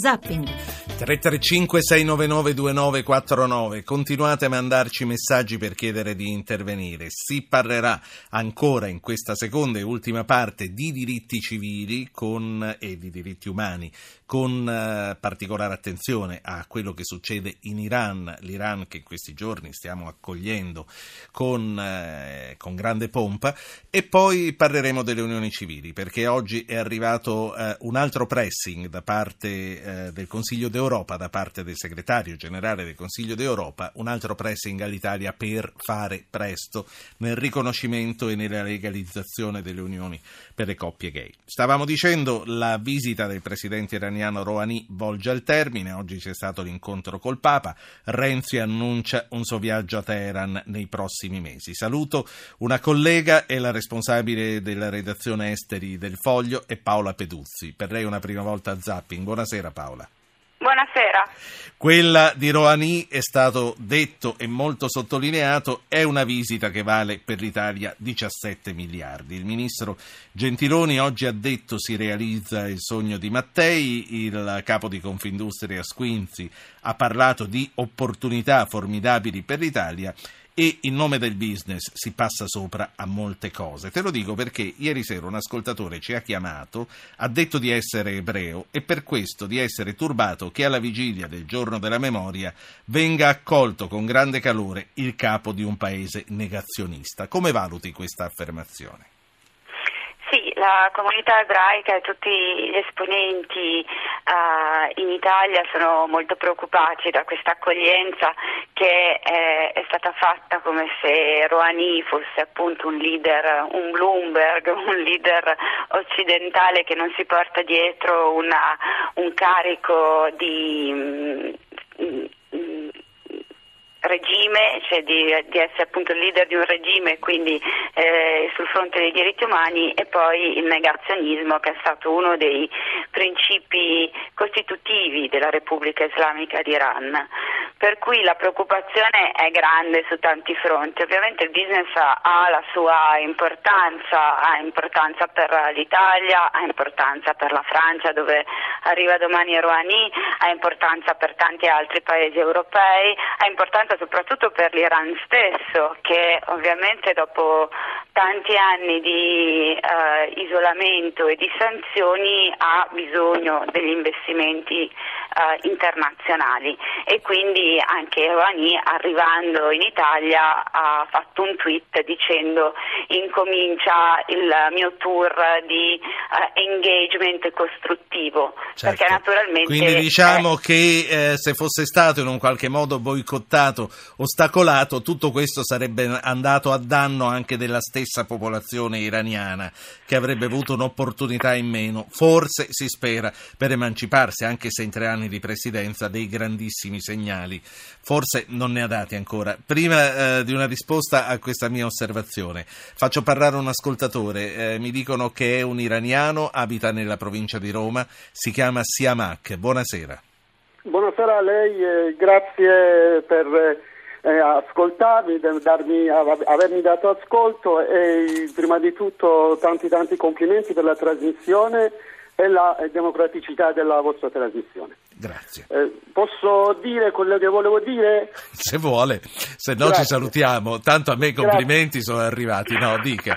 Zapping. 335 699 2949 continuate a mandarci messaggi per chiedere di intervenire si parlerà ancora in questa seconda e ultima parte di diritti civili con, e di diritti umani con eh, particolare attenzione a quello che succede in Iran l'Iran che in questi giorni stiamo accogliendo con, eh, con grande pompa e poi parleremo delle unioni civili perché oggi è arrivato eh, un altro pressing da parte eh, del Consiglio d'Europa, da parte del segretario generale del Consiglio d'Europa, un altro pressing all'Italia per fare presto nel riconoscimento e nella legalizzazione delle unioni per le coppie gay. Stavamo dicendo la visita del presidente iraniano Rouhani volge al termine, oggi c'è stato l'incontro col Papa, Renzi annuncia un suo viaggio a Teheran nei prossimi mesi. Saluto una collega e la responsabile della redazione esteri del Foglio è Paola Peduzzi. Per lei una prima volta a Zapping. Buonasera Paola. Buonasera. Quella di Rouhani è stato detto e molto sottolineato, è una visita che vale per l'Italia 17 miliardi. Il ministro Gentiloni oggi ha detto si realizza il sogno di Mattei, il capo di Confindustria Squinzi ha parlato di opportunità formidabili per l'Italia e in nome del business si passa sopra a molte cose. Te lo dico perché ieri sera un ascoltatore ci ha chiamato, ha detto di essere ebreo e per questo di essere turbato che alla vigilia del giorno della memoria venga accolto con grande calore il capo di un paese negazionista. Come valuti questa affermazione? La comunità ebraica e tutti gli esponenti uh, in Italia sono molto preoccupati da questa accoglienza che è, è, stata fatta come se Rouhani fosse appunto un leader, un Bloomberg, un leader occidentale che non si porta dietro una, un carico di mm, regime, cioè di, di, essere appunto il leader di un regime quindi eh, sul fronte dei diritti umani e poi il negazionismo che è stato uno dei principi costitutivi della Repubblica Islamica d'Iran. Per cui la preoccupazione è grande su tanti fronti. Ovviamente il business ha la sua importanza, ha importanza per l'Italia, ha importanza per la Francia dove arriva domani Rouhani, ha importanza per tanti altri paesi europei, ha importanza soprattutto per l'Iran stesso che ovviamente dopo tanti anni di eh, isolamento e di sanzioni ha bisogno degli investimenti eh, internazionali e quindi anche Rouhani arrivando in Italia ha fatto un tweet dicendo incomincia il mio tour di eh, engagement costruttivo certo. perché naturalmente quindi diciamo che eh, se fosse stato in un qualche modo boicottato ostacolato tutto questo sarebbe andato a danno anche della stessa stessa popolazione iraniana che avrebbe avuto un'opportunità in meno, forse si spera, per emanciparsi, anche se in tre anni di presidenza dei grandissimi segnali, forse non ne ha dati ancora. Prima eh, di una risposta a questa mia osservazione, faccio parlare un ascoltatore, eh, mi dicono che è un iraniano, abita nella provincia di Roma, si chiama Siamak. Buonasera. Buonasera a lei, eh, grazie per eh, ascoltarmi, darmi, avermi dato ascolto e prima di tutto tanti tanti complimenti per la trasmissione e la democraticità della vostra trasmissione. Grazie. Eh, posso dire quello che volevo dire? Se vuole, se no grazie. ci salutiamo. Tanto a me i complimenti grazie. sono arrivati, no, dica.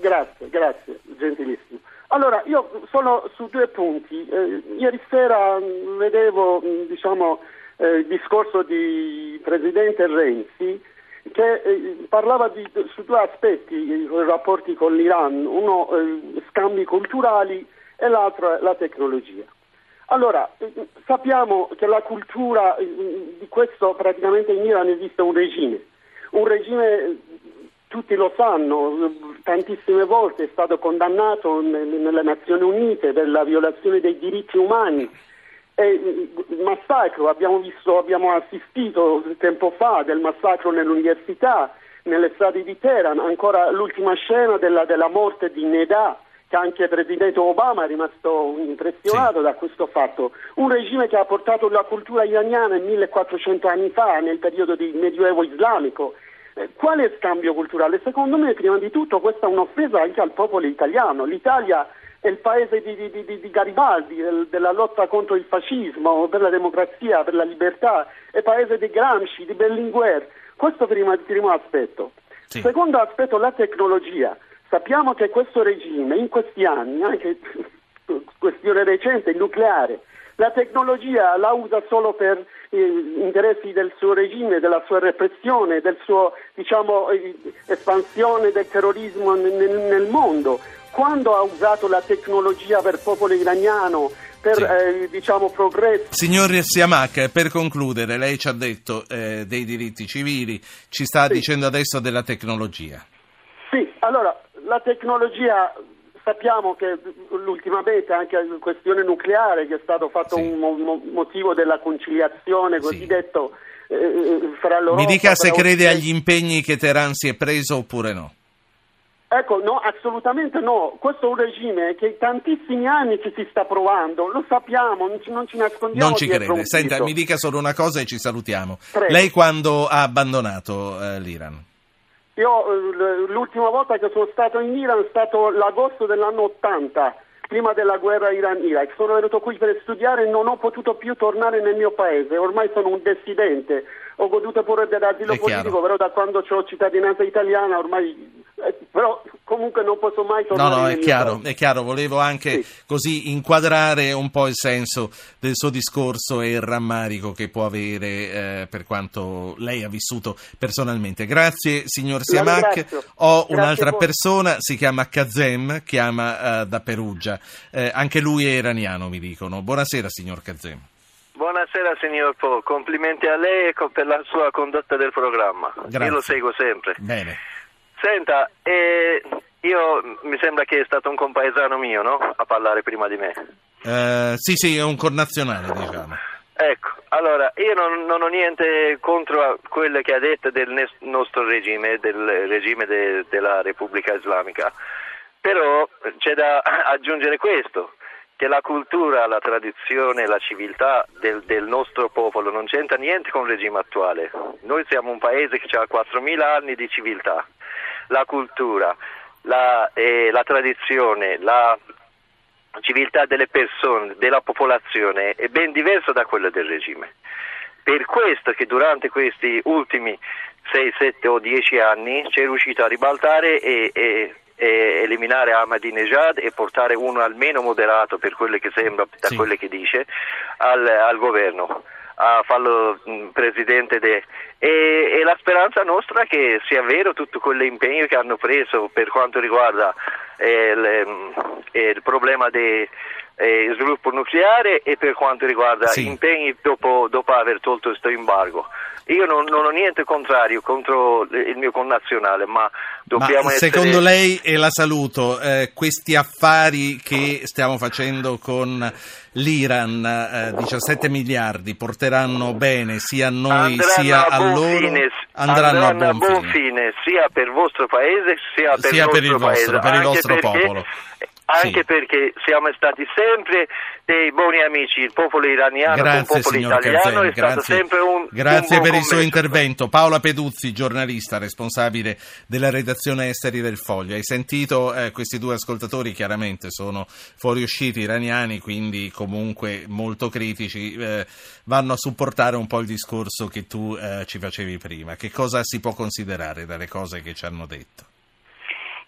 grazie, grazie, gentilissimo. Allora, io sono su due punti. Eh, ieri sera mh, vedevo, mh, diciamo, eh, il discorso di Presidente Renzi che eh, parlava di, su due aspetti i rapporti con l'Iran, uno eh, scambi culturali e l'altro la tecnologia. Allora, eh, sappiamo che la cultura eh, di questo praticamente in Iran esiste un regime, un regime tutti lo sanno, tantissime volte è stato condannato nelle Nazioni Unite per la violazione dei diritti umani il massacro, abbiamo, visto, abbiamo assistito tempo fa del massacro nell'università, nelle strade di Teheran, ancora l'ultima scena della, della morte di Neda, che anche il presidente Obama è rimasto impressionato sì. da questo fatto. Un regime che ha portato la cultura iraniana 1400 anni fa, nel periodo del Medioevo islamico. Eh, quale scambio culturale? Secondo me, prima di tutto, questa è un'offesa anche al popolo italiano. L'Italia è il paese di, di, di, di Garibaldi, del, della lotta contro il fascismo, per la democrazia, per la libertà, è il paese di Gramsci, di Berlinguer. Questo primo, primo aspetto. Sì. Secondo aspetto, la tecnologia. Sappiamo che questo regime in questi anni, anche questione recente, il nucleare, la tecnologia la usa solo per interessi del suo regime, della sua repressione, del suo diciamo, eh, espansione del terrorismo nel, nel, mondo. Quando ha usato la tecnologia per il popolo iraniano, per sì. eh, diciamo, progresso. Signor Siamak, per concludere, lei ci ha detto eh, dei diritti civili, ci sta sì. dicendo adesso della tecnologia. Sì, allora la tecnologia sappiamo che ultimamente anche la questione nucleare che è stato fatto sì. un mo- motivo della conciliazione cosiddetto sì. eh, fra loro. Mi dica se crede agli impegni che Teheran si è preso oppure no. Ecco, no, assolutamente no. Questo è un regime che tantissimi anni ci si sta provando, lo sappiamo, non ci, non ci nascondiamo. Non ci crede. Senta, mi dica solo una cosa e ci salutiamo. Prego. Lei quando ha abbandonato eh, l'Iran? Io eh, l'ultima volta che sono stato in Iran è stato l'agosto dell'anno 80, prima della guerra Iran-Iraq. Sono venuto qui per studiare e non ho potuto più tornare nel mio paese. Ormai sono un dissidente. Ho goduto pure dell'asilo politico, però da quando ho cittadinanza italiana ormai eh, però comunque non posso mai tornare. No, no, è chiaro, è chiaro, volevo anche sì. così inquadrare un po' il senso del suo discorso e il rammarico che può avere eh, per quanto lei ha vissuto personalmente. Grazie signor Siamak. Ho Grazie un'altra persona, si chiama Kazem, chiama uh, da Perugia. Eh, anche lui è iraniano, mi dicono. Buonasera signor Kazem. Buonasera signor Po, complimenti a lei per la sua condotta del programma. Grazie. Io lo seguo sempre. Bene. Senta, eh, io mi sembra che è stato un compaesano mio, no? A parlare prima di me. Eh, sì, sì, è un connazionale, diciamo. Ecco, allora, io non, non, ho niente contro quelle che ha detto del nostro regime, del regime de, della Repubblica Islamica, però c'è da aggiungere questo, che la cultura, la tradizione, la civiltà del, del nostro popolo non c'entra niente con il regime attuale. Noi siamo un paese che ha 4.000 anni di civiltà la cultura, la, eh, la tradizione, la civiltà delle persone, della popolazione è ben diversa da quella del regime. Per questo che durante questi ultimi 6, 7 o 10 anni si è riuscito a ribaltare e, e, e eliminare Ahmadinejad e portare uno almeno moderato per quello che sembra, da sì. quello che dice, al, al governo a farlo mm, presidente de... e, e, la speranza nostra è che sia vero tutto quell'impegno che hanno preso per quanto riguarda eh, le, mm, il problema del eh, sviluppo nucleare e per quanto riguarda sì. impegni dopo, dopo aver tolto questo embargo. Io non, non, ho niente contrario contro il mio connazionale, ma dobbiamo ma essere... Secondo lei, e la saluto, eh, questi affari che stiamo facendo con l'Iran, eh, 17 miliardi, porteranno bene sia a noi andranno sia a, loro? Fine, andranno, andranno, a buon, a buon fine. fine. sia per il vostro paese sia per, sia il, per il vostro, paese. per il vostro popolo anche sì. perché siamo stati sempre dei buoni amici, il popolo iraniano grazie, il popolo italiano Canzen, è grazie. stato sempre un Grazie un per il suo intervento. Paola Peduzzi, giornalista, responsabile della redazione esteri del Foglio. Hai sentito eh, questi due ascoltatori, chiaramente sono fuoriusciti iraniani, quindi comunque molto critici, eh, vanno a supportare un po' il discorso che tu eh, ci facevi prima. Che cosa si può considerare dalle cose che ci hanno detto?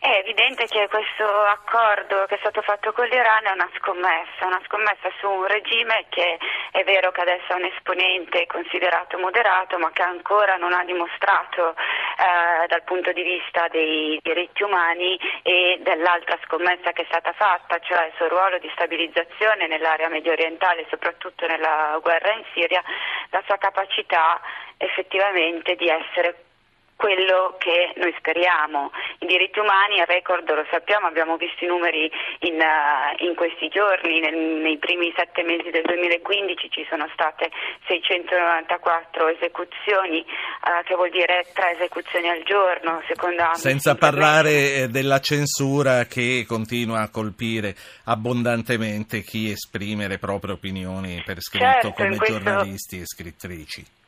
È evidente che questo accordo che è stato fatto con l'Iran è una scommessa, una scommessa su un regime che è vero che adesso è un esponente considerato moderato, ma che ancora non ha dimostrato eh, dal punto di vista dei diritti umani e dell'altra scommessa che è stata fatta, cioè il suo ruolo di stabilizzazione nell'area medio orientale, soprattutto nella guerra in Siria, la sua capacità effettivamente di essere quello che noi speriamo. I diritti umani, il record lo sappiamo, abbiamo visto i numeri in, uh, in questi giorni, nel, nei primi sette mesi del 2015 ci sono state 694 esecuzioni, uh, che vuol dire tre esecuzioni al giorno, secondo Senza parlare eh, della censura che continua a colpire abbondantemente chi esprime le proprie opinioni per scritto certo, come questo... giornalisti e scrittrici.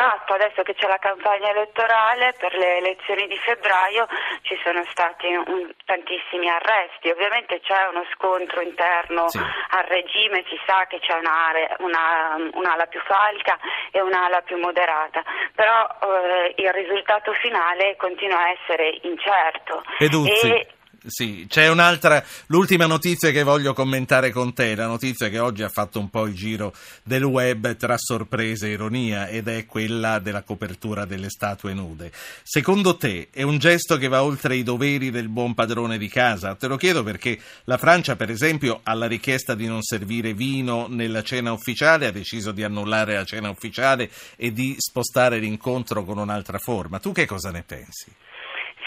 Esatto adesso che c'è la campagna elettorale per le elezioni di febbraio ci sono stati un, tantissimi arresti, ovviamente c'è uno scontro interno sì. al regime, si sa che c'è un'area, una, un'ala più falca e un'ala più moderata, però eh, il risultato finale continua a essere incerto. Peduzzi. E, sì, c'è un'altra, l'ultima notizia che voglio commentare con te, la notizia che oggi ha fatto un po' il giro del web tra sorpresa e ironia ed è quella della copertura delle statue nude. Secondo te è un gesto che va oltre i doveri del buon padrone di casa? Te lo chiedo perché la Francia, per esempio, alla richiesta di non servire vino nella cena ufficiale ha deciso di annullare la cena ufficiale e di spostare l'incontro con un'altra forma. Tu che cosa ne pensi?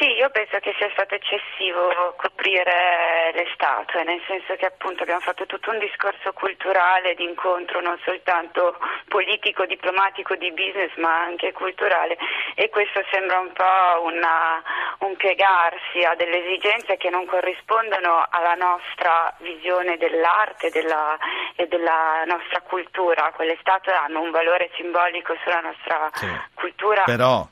Sì, io penso che sia stato eccessivo coprire le statue, nel senso che appunto abbiamo fatto tutto un discorso culturale di incontro non soltanto politico, diplomatico, di business, ma anche culturale e questo sembra un po' una, un piegarsi a delle esigenze che non corrispondono alla nostra visione dell'arte della, e della nostra cultura. Quelle statue hanno un valore simbolico sulla nostra sì, cultura. Però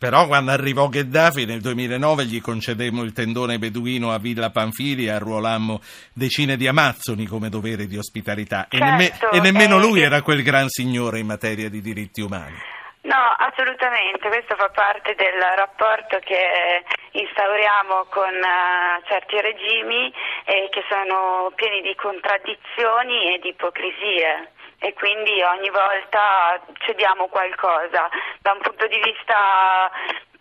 però quando arrivò Gheddafi nel 2009 gli concedemmo il tendone beduino a Villa Panfili e arruolammo decine di amazzoni come dovere di ospitalità. Certo, e, e, nemmeno eh, lui era quel gran signore in materia di diritti umani. No, assolutamente, questo fa parte del rapporto che instauriamo con uh, certi regimi e che sono pieni di contraddizioni e di ipocrisie e quindi ogni volta cediamo qualcosa. Da un punto di vista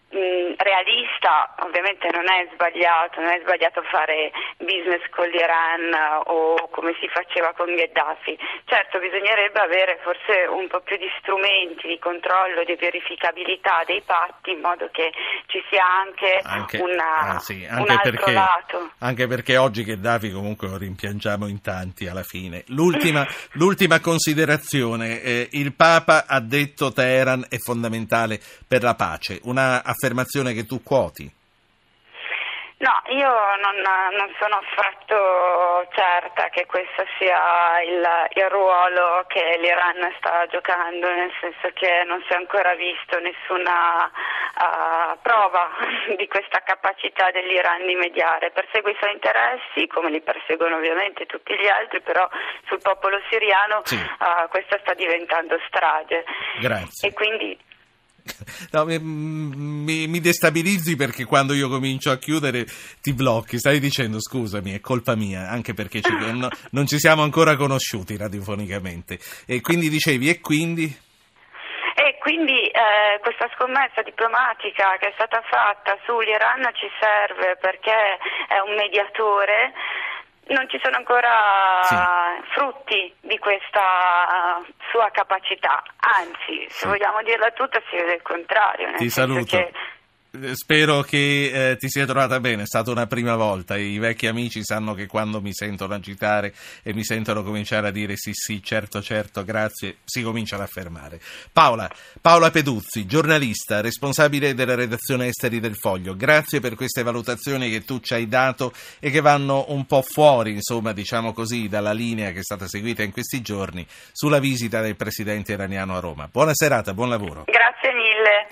realista, ovviamente non è sbagliato, non è sbagliato fare business con l'Iran o come si faceva con Gheddafi. Certo bisognerebbe avere forse un po' più di strumenti di controllo, di verificabilità dei patti in modo che ci sia anche, anche, una, ah, sì, anche un perché, lato. Anche perché oggi Gheddafi comunque lo rimpiangiamo in tanti alla fine. L'ultima, l'ultima considerazione, eh, il Papa ha detto Teheran è fondamentale per la pace. Una affermazione che tu quoti? No, io non, non, sono affatto certa che questo sia il, il, ruolo che l'Iran sta giocando, nel senso che non si è ancora visto nessuna uh, prova di questa capacità dell'Iran di mediare. Persegue i suoi interessi, come li perseguono ovviamente tutti gli altri, però sul popolo siriano sì. uh, questa sta diventando strage. Grazie. E quindi No, mi, mi, destabilizzi perché quando io comincio a chiudere ti blocchi. Stai dicendo scusami, è colpa mia, anche perché ci, no, non ci siamo ancora conosciuti radiofonicamente. E quindi dicevi, e quindi? E quindi eh, questa scommessa diplomatica che è stata fatta sull'Iran ci serve perché è un mediatore non ci sono ancora sì. frutti di questa uh, sua capacità, anzi, se vogliamo dirla tutta, si vede il contrario. Ti saluto. Che Spero che eh, ti sia trovata bene, è stata una prima volta. I vecchi amici sanno che quando mi sentono agitare e mi sentono cominciare a dire sì, sì, certo, certo, grazie, si cominciano a fermare. Paola, Paola Peduzzi, giornalista, responsabile della redazione esteri del Foglio, grazie per queste valutazioni che tu ci hai dato e che vanno un po' fuori, insomma, diciamo così, dalla linea che è stata seguita in questi giorni sulla visita del presidente iraniano a Roma. Buona serata, buon lavoro. Grazie mille.